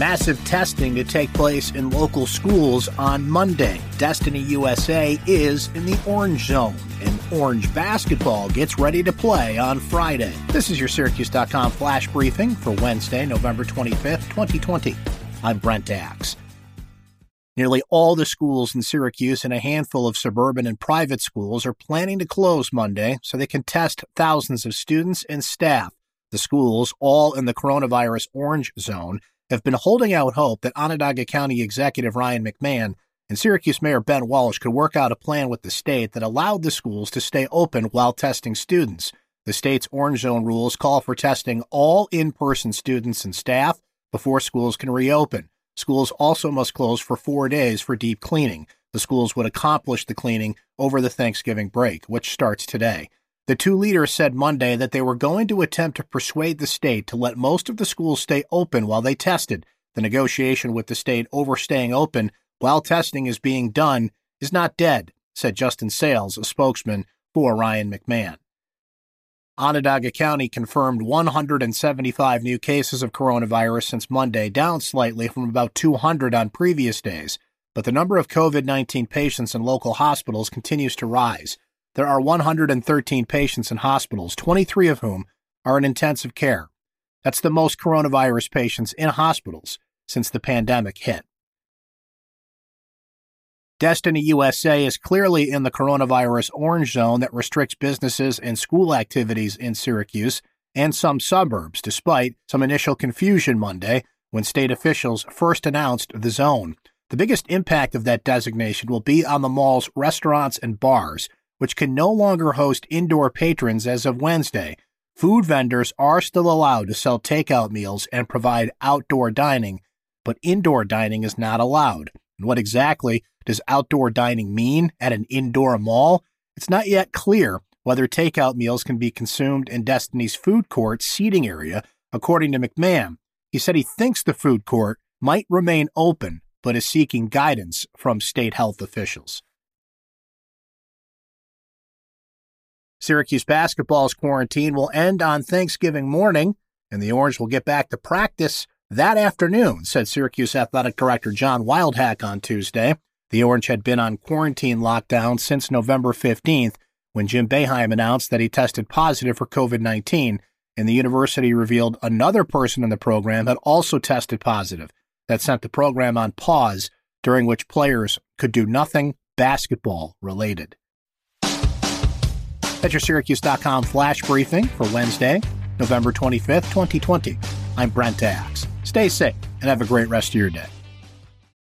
Massive testing to take place in local schools on Monday. Destiny USA is in the orange zone, and Orange basketball gets ready to play on Friday. This is your Syracuse.com flash briefing for Wednesday, November 25th, 2020. I'm Brent Axe. Nearly all the schools in Syracuse and a handful of suburban and private schools are planning to close Monday so they can test thousands of students and staff. The schools, all in the coronavirus orange zone, have been holding out hope that Onondaga County Executive Ryan McMahon and Syracuse Mayor Ben Walsh could work out a plan with the state that allowed the schools to stay open while testing students. The state's orange zone rules call for testing all in person students and staff before schools can reopen. Schools also must close for four days for deep cleaning. The schools would accomplish the cleaning over the Thanksgiving break, which starts today. The two leaders said Monday that they were going to attempt to persuade the state to let most of the schools stay open while they tested. The negotiation with the state over staying open while testing is being done is not dead, said Justin Sayles, a spokesman for Ryan McMahon. Onondaga County confirmed 175 new cases of coronavirus since Monday, down slightly from about 200 on previous days. But the number of COVID 19 patients in local hospitals continues to rise. There are 113 patients in hospitals, 23 of whom are in intensive care. That's the most coronavirus patients in hospitals since the pandemic hit. Destiny USA is clearly in the coronavirus orange zone that restricts businesses and school activities in Syracuse and some suburbs, despite some initial confusion Monday when state officials first announced the zone. The biggest impact of that designation will be on the mall's restaurants and bars, which can no longer host indoor patrons as of Wednesday. Food vendors are still allowed to sell takeout meals and provide outdoor dining, but indoor dining is not allowed. And what exactly does outdoor dining mean at an indoor mall? It's not yet clear whether takeout meals can be consumed in Destiny's food court seating area, according to McMahon. He said he thinks the food court might remain open, but is seeking guidance from state health officials. Syracuse basketball's quarantine will end on Thanksgiving morning, and the Orange will get back to practice that afternoon, said Syracuse Athletic Director John Wildhack on Tuesday. The Orange had been on quarantine lockdown since November 15th when Jim Boeheim announced that he tested positive for COVID 19, and the university revealed another person in the program had also tested positive. That sent the program on pause, during which players could do nothing basketball related. That's your Syracuse.com flash briefing for Wednesday, November 25th, 2020. I'm Brent Axe. Stay safe and have a great rest of your day.